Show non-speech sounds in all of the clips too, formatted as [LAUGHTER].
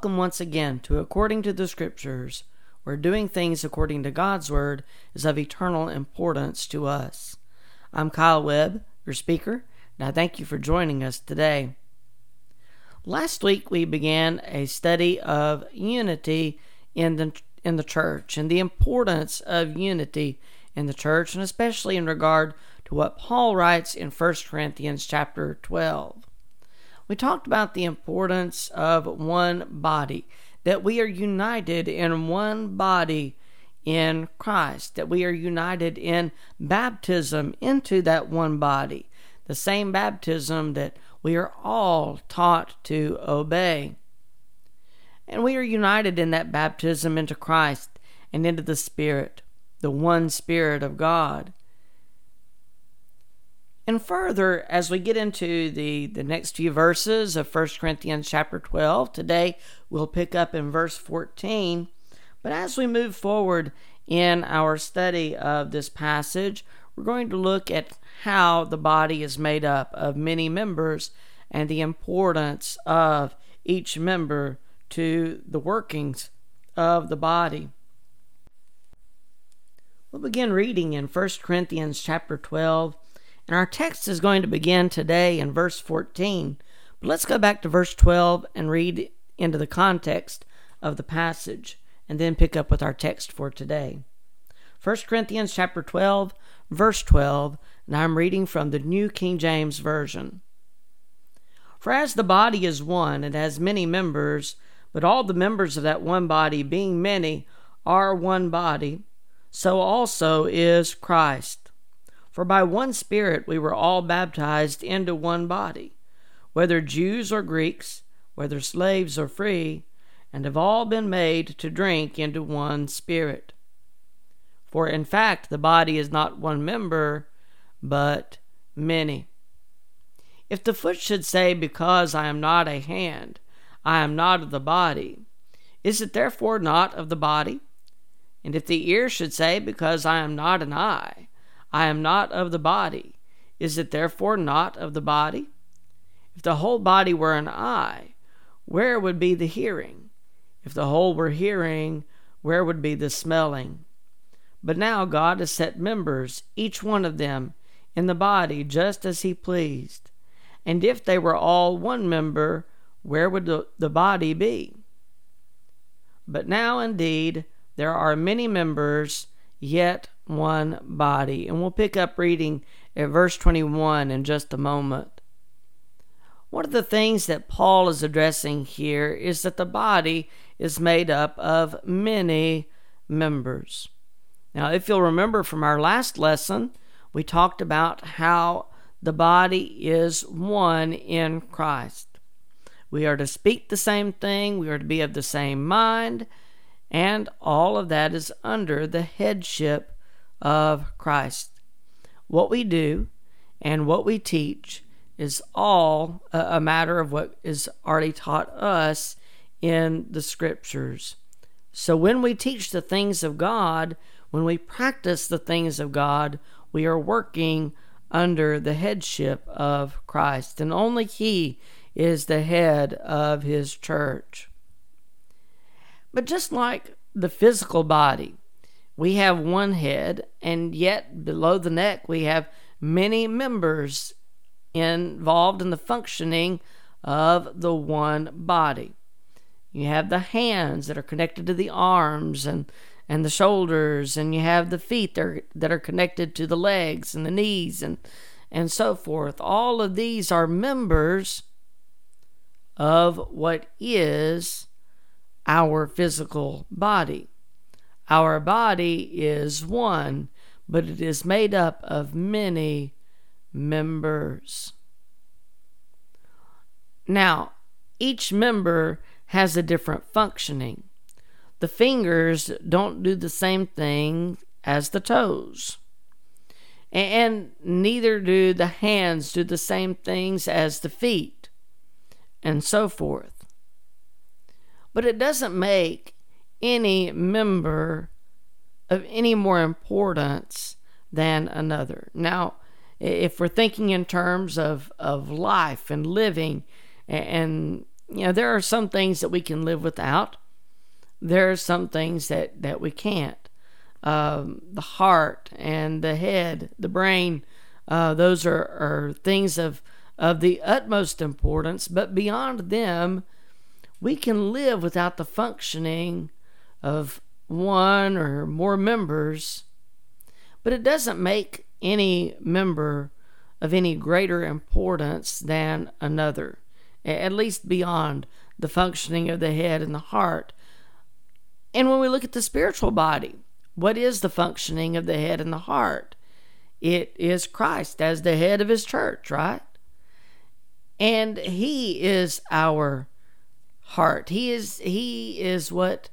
Welcome once again to According to the Scriptures, where doing things according to God's Word is of eternal importance to us. I'm Kyle Webb, your speaker, and I thank you for joining us today. Last week we began a study of unity in the in the church and the importance of unity in the church and especially in regard to what Paul writes in 1 Corinthians chapter 12 we talked about the importance of one body, that we are united in one body in Christ, that we are united in baptism into that one body, the same baptism that we are all taught to obey. And we are united in that baptism into Christ and into the Spirit, the one Spirit of God. And further, as we get into the, the next few verses of 1 Corinthians chapter 12, today we'll pick up in verse 14. But as we move forward in our study of this passage, we're going to look at how the body is made up of many members and the importance of each member to the workings of the body. We'll begin reading in 1 Corinthians chapter 12 and our text is going to begin today in verse 14. But let's go back to verse 12 and read into the context of the passage and then pick up with our text for today. 1 Corinthians chapter 12, verse 12, and I'm reading from the New King James Version. For as the body is one and has many members, but all the members of that one body, being many, are one body, so also is Christ. For by one Spirit we were all baptized into one body, whether Jews or Greeks, whether slaves or free, and have all been made to drink into one Spirit. For in fact, the body is not one member, but many. If the foot should say, Because I am not a hand, I am not of the body, is it therefore not of the body? And if the ear should say, Because I am not an eye, I am not of the body. Is it therefore not of the body? If the whole body were an eye, where would be the hearing? If the whole were hearing, where would be the smelling? But now God has set members, each one of them, in the body just as He pleased. And if they were all one member, where would the, the body be? But now indeed there are many members, yet one body. And we'll pick up reading at verse 21 in just a moment. One of the things that Paul is addressing here is that the body is made up of many members. Now, if you'll remember from our last lesson, we talked about how the body is one in Christ. We are to speak the same thing, we are to be of the same mind, and all of that is under the headship of Christ. What we do and what we teach is all a, matter of what is already taught us in the scriptures. So when we teach the things of God, when we practice the things of God, we are working under the headship of Christ, and only He is the head of His church. But just like the physical body, we have one head, and yet below the neck we have many members involved in the functioning of the one body. You have the hands that are connected to the arms and, and the shoulders, and you have the feet that are, that are connected to the legs and the knees and, and so forth. All of these are members of what is our physical body. Our body is one, but it is made up of many members. Now, each member has a different functioning. The fingers don't do the same thing as the toes. And neither do the hands do the same things as the feet, and so forth. But it doesn't make any member of any more importance than another. Now, if we're thinking in terms of, of life and living, and, you know, there are some things that we can live without, there are some things that, that we can't. Um, the heart and the head, the brain, uh, those are, are things of, of the utmost importance, but beyond them, we can live without the functioning of one or more members, but it doesn't make any member of any greater importance than another, at least beyond the functioning of the head and the heart. And when we look at the spiritual body, what is the functioning of the head and the heart? It is Christ as the head of his church, right? And he is our heart. He is he is what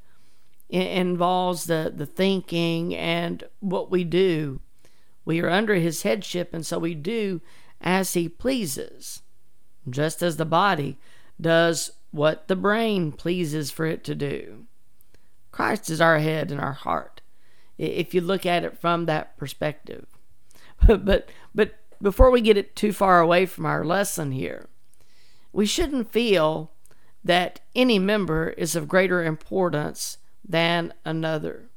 involves the, the thinking and what we do. We are under his headship, and so we do as he pleases, just as the body does what the brain pleases for it to do. Christ is our head and our heart, if you look at it from that perspective. [LAUGHS] but, but before we get it too far away from our lesson here, we shouldn't feel that any member is of greater importance than another.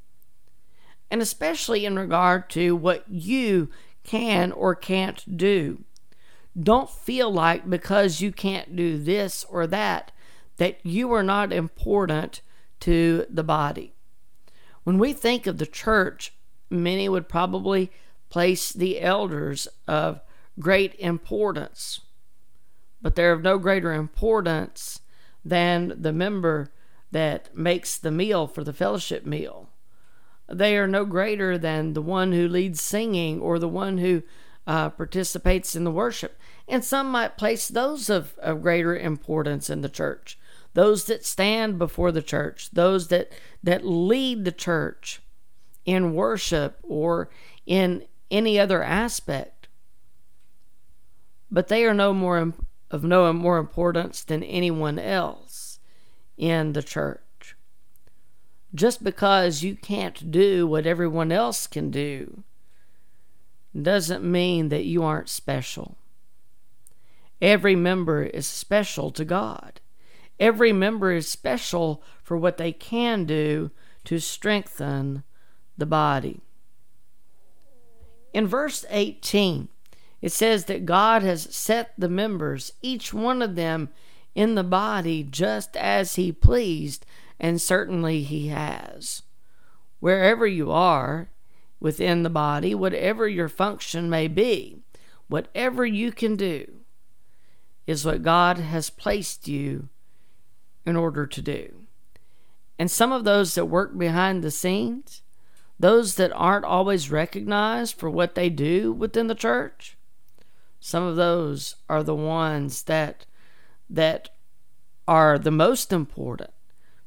And especially in regard to what you can or can't do. Don't feel like because you can't do this or that, that you are not important to the body. When we think of the church, many would probably place the elders of great importance, but they're of no greater importance than the member that makes the meal for the fellowship meal. They are no greater than the one who leads singing or the one who uh, participates in the worship. And some might place those of, of greater importance in the church, those that stand before the church, those that, that lead the church in worship or in any other aspect. But they are no more of no more importance than anyone else in the church. Just because you can't do what everyone else can do doesn't mean that you aren't special. Every member is special to God. Every member is special for what they can do to strengthen the body. In verse 18, it says that God has set the members, each one of them, in the body just as He pleased, and certainly He has. Wherever you are within the body, whatever your function may be, whatever you can do, is what God has placed you in order to do. And some of those that work behind the scenes, those that aren't always recognized for what they do within the church, some of those are the ones that that are the most important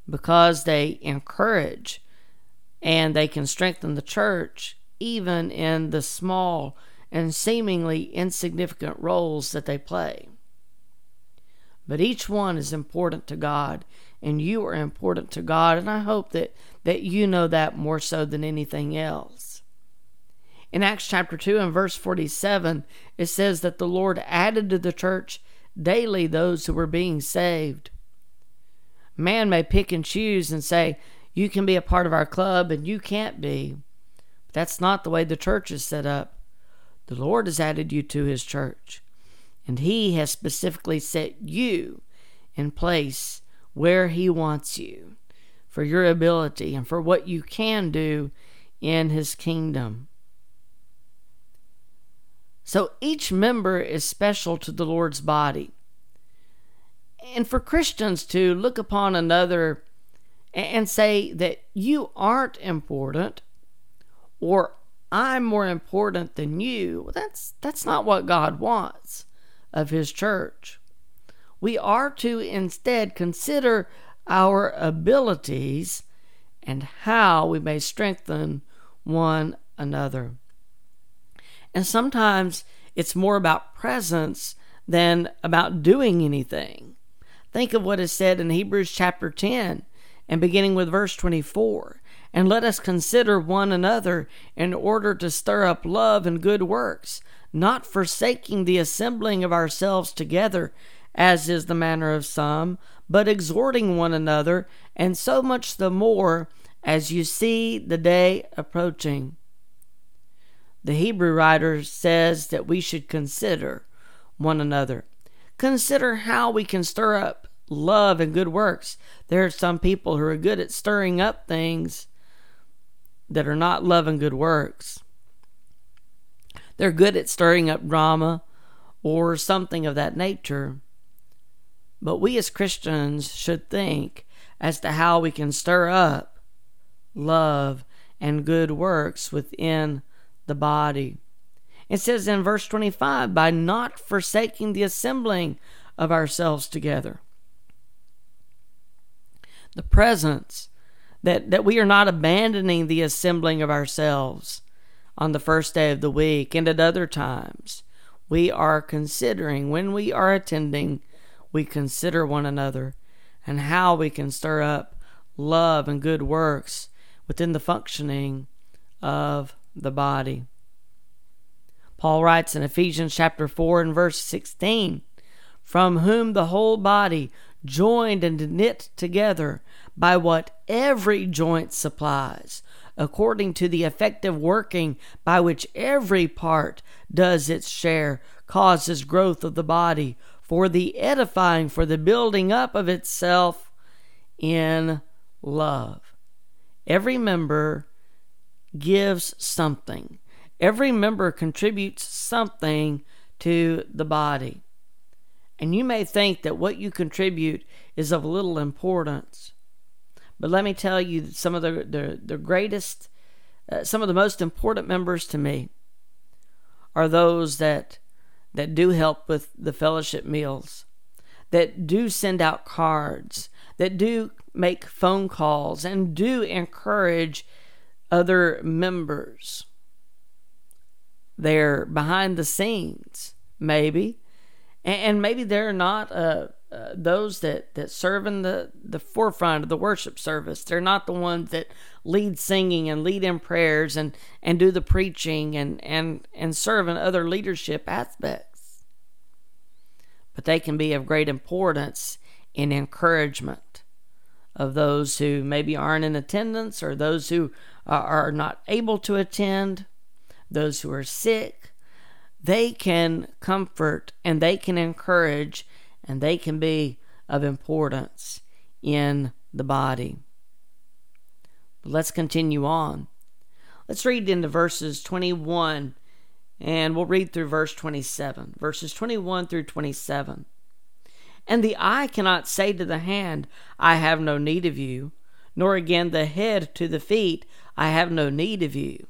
because they encourage and they can strengthen the church even in the small and seemingly insignificant roles that they play. But each one is important to God, and you are important to God, and I hope that, that you know that more so than anything else. In Acts chapter 2 and verse 47, it says that the Lord added to the church daily those who were being saved. Man may pick and choose and say, You can be a part of our club and you can't be. But that's not the way the church is set up. The Lord has added you to his church, and he has specifically set you in place where he wants you for your ability and for what you can do in his kingdom. So each member is special to the Lord's body. And for Christians to look upon another and say that you aren't important or I'm more important than you. That's that's not what God wants of his church. We are to instead consider our abilities and how we may strengthen one another. And sometimes it's more about presence than about doing anything. Think of what is said in Hebrews chapter 10 and beginning with verse 24. And let us consider one another in order to stir up love and good works, not forsaking the assembling of ourselves together, as is the manner of some, but exhorting one another, and so much the more as you see the day approaching. The Hebrew writer says that we should consider one another. Consider how we can stir up love and good works. There are some people who are good at stirring up things that are not love and good works. They're good at stirring up drama or something of that nature. But we as Christians should think as to how we can stir up love and good works within the body. It says in verse 25, by not forsaking the assembling of ourselves together. The presence, that, that we are not abandoning the assembling of ourselves on the first day of the week and at other times. We are considering, when we are attending, we consider one another and how we can stir up love and good works within the functioning of the body. Paul writes in Ephesians chapter 4 and verse 16, from whom the whole body, joined and knit together by what every joint supplies, according to the effective working by which every part does its share, causes growth of the body for the edifying, for the building up of itself in love. Every member gives something. Every member contributes something to the body. And you may think that what you contribute is of little importance. But let me tell you that some of the, the, the greatest, uh, some of the most important members to me are those that, that do help with the fellowship meals, that do send out cards, that do make phone calls, and do encourage other members. They're behind the scenes, maybe, and, maybe they're not uh, uh, those that, that serve in the, the forefront of the worship service. They're not the ones that lead singing and lead in prayers and, and do the preaching and, and, and serve in other leadership aspects. But they can be of great importance in encouragement of those who maybe aren't in attendance or those who Uh, are not able to attend, those who are sick. They can comfort and they can encourage and they can be of importance in the body. But let's continue on. Let's read into verses 21 and we'll read through verse 27. Verses 21 through 27. And the eye cannot say to the hand, I have no need of you, nor again the head to the feet, I have no need of you.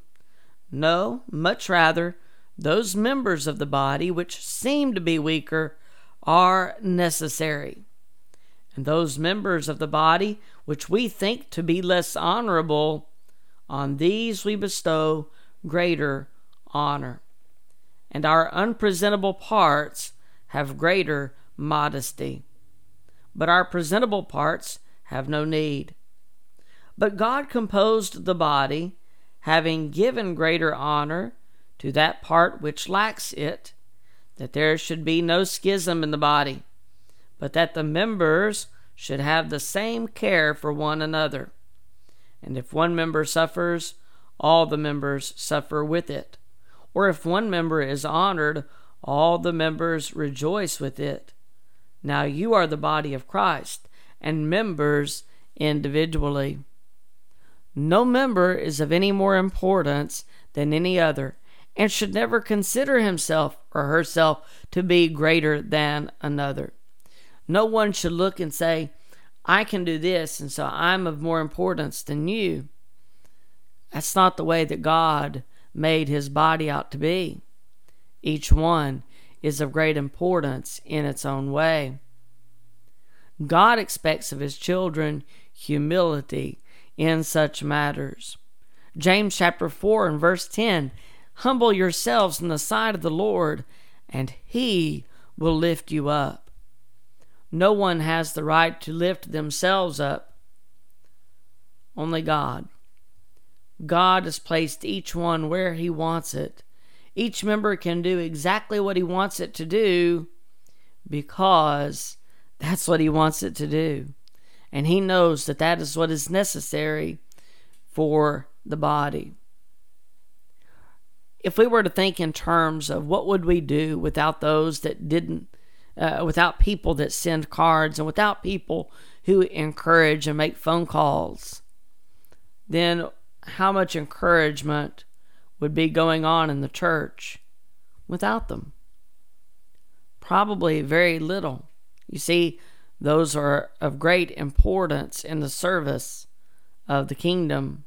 No, much rather, those members of the body which seem to be weaker are necessary. And those members of the body which we think to be less honorable, on these we bestow greater honor. And our unpresentable parts have greater modesty. But our presentable parts have no need. But God composed the body, having given greater honor to that part which lacks it, that there should be no schism in the body, but that the members should have the same care for one another. And if one member suffers, all the members suffer with it. Or if one member is honored, all the members rejoice with it. Now you are the body of Christ, and members individually. No member is of any more importance than any other, and should never consider himself or herself to be greater than another. No one should look and say, I can do this, and so I'm of more importance than you. That's not the way that God made his body out to be. Each one is of great importance in its own way. God expects of his children humility in such matters. James chapter 4 and verse 10 Humble yourselves in the sight of the Lord, and he will lift you up. No one has the right to lift themselves up, only God. God has placed each one where he wants it. Each member can do exactly what he wants it to do because that's what he wants it to do. And he knows that that is what is necessary for the body. If we were to think in terms of what would we do without those that didn't, uh, without people that send cards and without people who encourage and make phone calls, then how much encouragement would be going on in the church without them? Probably very little. You see, those are of great importance in the service of the kingdom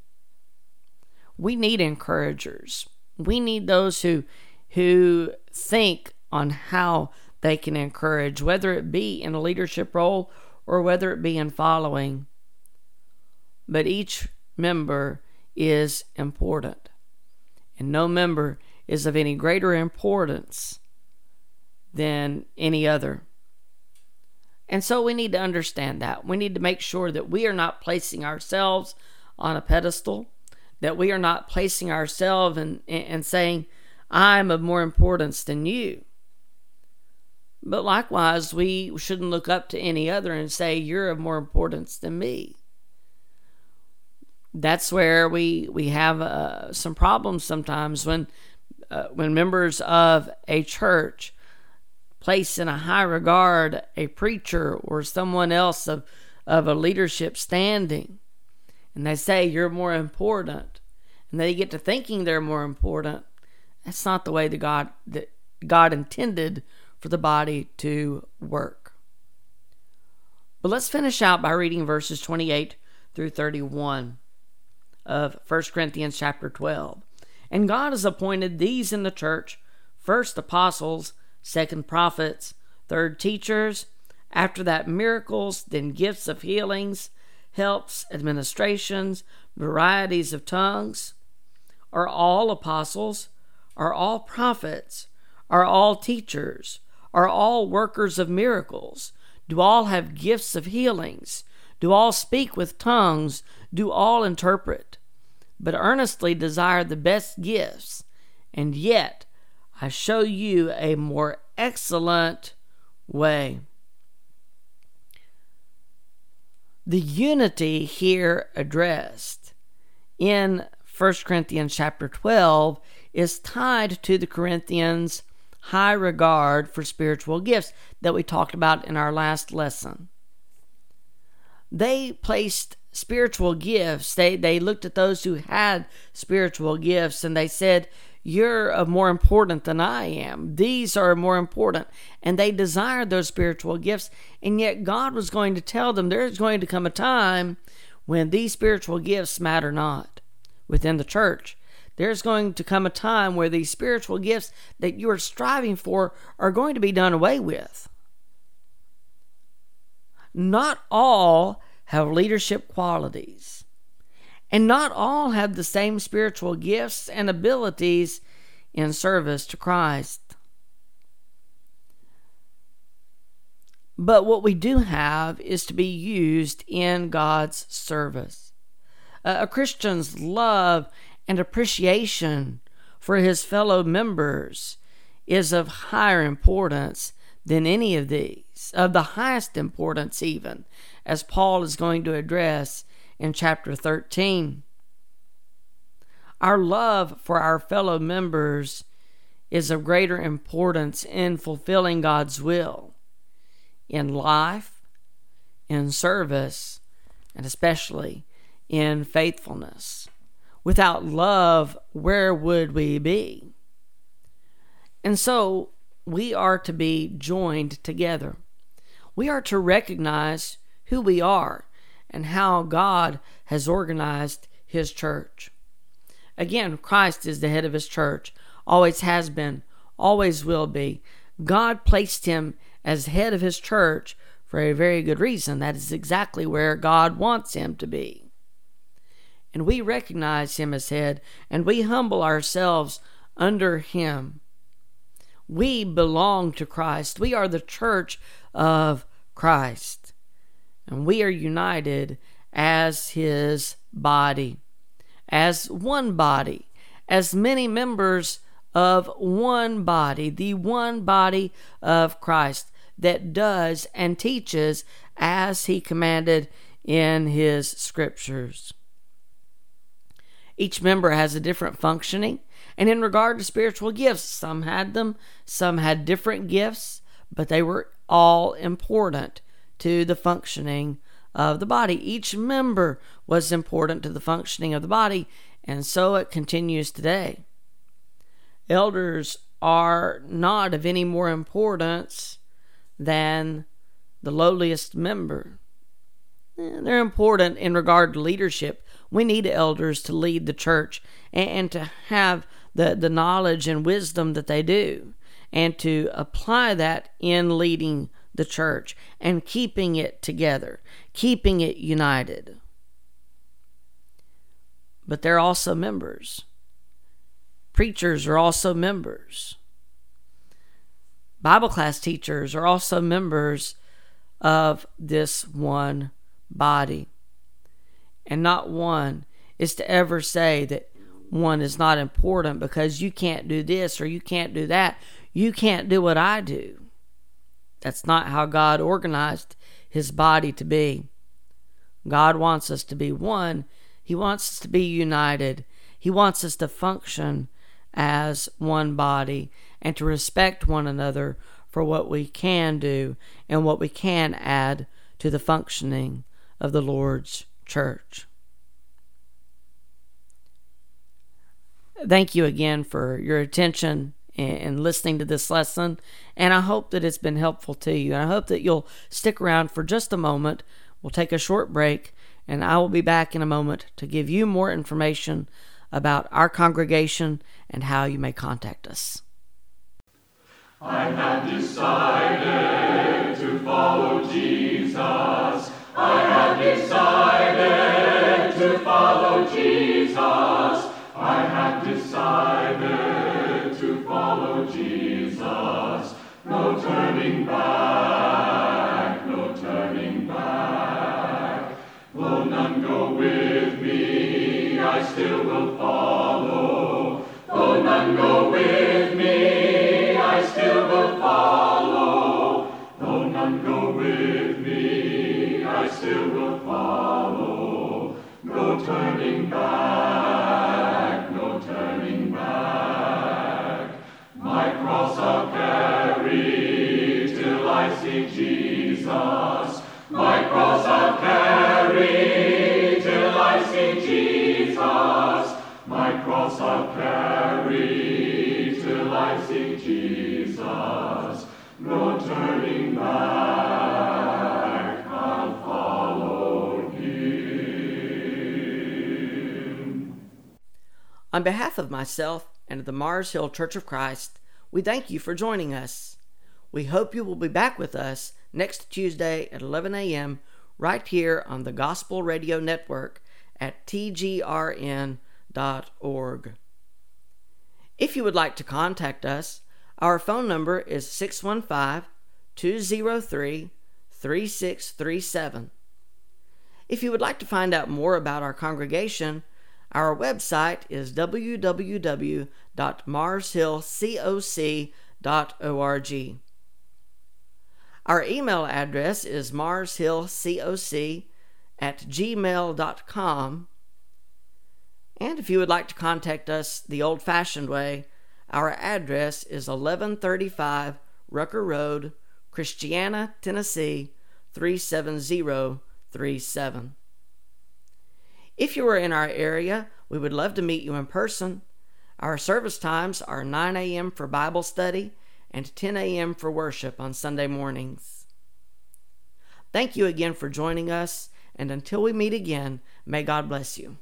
we need encouragers. We need those who who think on how they can encourage, whether it be in a leadership role or whether it be in following. But each member is important, and no member is of any greater importance than any other. And so we need to understand that. We need to make sure that we are not placing ourselves on a pedestal that we are not placing ourselves and, and saying, I'm of more importance than you. But likewise, we shouldn't look up to any other and say, You're of more importance than me. That's where we, we have uh, some problems sometimes when, uh, when members of a church place in a high regard a preacher or someone else of, of a leadership standing. And they say you're more important. And they get to thinking they're more important. That's not the way that god that god intended for the body to work. But let's finish out by reading verses 28 through 31 of 1 corinthians chapter 12 and god has appointed these in the church first apostles second prophets third teachers after that miracles then gifts of healings helps, administrations, varieties of tongues? Are all apostles? Are all prophets? Are all teachers? Are all workers of miracles? Do all have gifts of healings? Do all speak with tongues? Do all interpret? But earnestly desire the best gifts, and yet I show you a more excellent way. the unity here addressed in 1 Corinthians chapter 12 is tied to the Corinthians' high regard for spiritual gifts that we talked about in our last lesson. They placed spiritual gifts, they, they looked at those who had spiritual gifts and they said, you're of more important than I am. These are more important. And they desired those spiritual gifts. And yet God was going to tell them there's going to come a time when these spiritual gifts matter not within the church. There's going to come a time where these spiritual gifts that you are striving for are going to be done away with. Not all have leadership qualities. And not all have the same spiritual gifts and abilities in service to Christ. But what we do have is to be used in God's service. a Christian's love and appreciation for his fellow members is of higher importance than any of these, of the highest importance, even, as Paul is going to address in chapter 13. Our love for our fellow members is of greater importance in fulfilling God's will in life, in service, and especially in faithfulness. Without love, where would we be? And so we are to be joined together. We are to recognize who we are and how God has organized His church. Again, Christ is the head of his church, always has been, always will be. God placed him as head of his church for a very good reason. That is exactly where God wants him to be. And we recognize him as head and we humble ourselves under him. We belong to Christ. We are the church of Christ. And we are united as his body, as one body, as many members of one body, the one body of Christ that does and teaches as he commanded in his scriptures. Each member has a different functioning, and in regard to spiritual gifts, some had them, some had different gifts, but they were all important to the functioning of the body. Each member was important to the functioning of the body, and so it continues today. Elders are not of any more importance than the lowliest member. Eh, they're important in regard to leadership. We need elders to lead the church and, to have the, the knowledge and wisdom that they do, and to apply that in leading the church and keeping it together, keeping it united. But they're also members. Preachers are also members. Bible class teachers are also members of this one body. And not one is to ever say that one is not important because you can't do this or you can't do that. You can't do what I do. That's not how God organized his body to be. God wants us to be one. He wants us to be united. He wants us to function as one body and to respect one another for what we can do and what we can add to the functioning of the Lord's church. Thank you again for your attention and listening to this lesson, and I hope that it's been helpful to you. And I hope that you'll stick around for just a moment. We'll take a short break, and I will be back in a moment to give you more information about our congregation and how you may contact us. I have decided to follow Jesus. I have decided to follow Jesus. I have decided No turning back, no turning back. Though none go with me, I still will follow. Though none go with me, I still will follow. Though none go with me, I still will follow. No turning back, no turning back. My cross I'll carry Jesus. My cross I'll carry till I see Jesus. No turning back, I'll follow him. On behalf of myself and the Mars Hill Church of Christ, we thank you for joining us. We hope you will be back with us next Tuesday at 11 a.m. right here on the Gospel Radio Network at tgrn.org. If you would like to contact us, our phone number is 615 203 3637. If you would like to find out more about our congregation, our website is www.marshillcoc.org. Our email address is marshillcoc at gmail.com. And if you would like to contact us the old fashioned way, our address is 1135 Rucker Road, Christiana, Tennessee 37037. If you are in our area, we would love to meet you in person. Our service times are 9 a.m. for Bible study and 10 a.m. for worship on Sunday mornings. Thank you again for joining us, and until we meet again, may God bless you.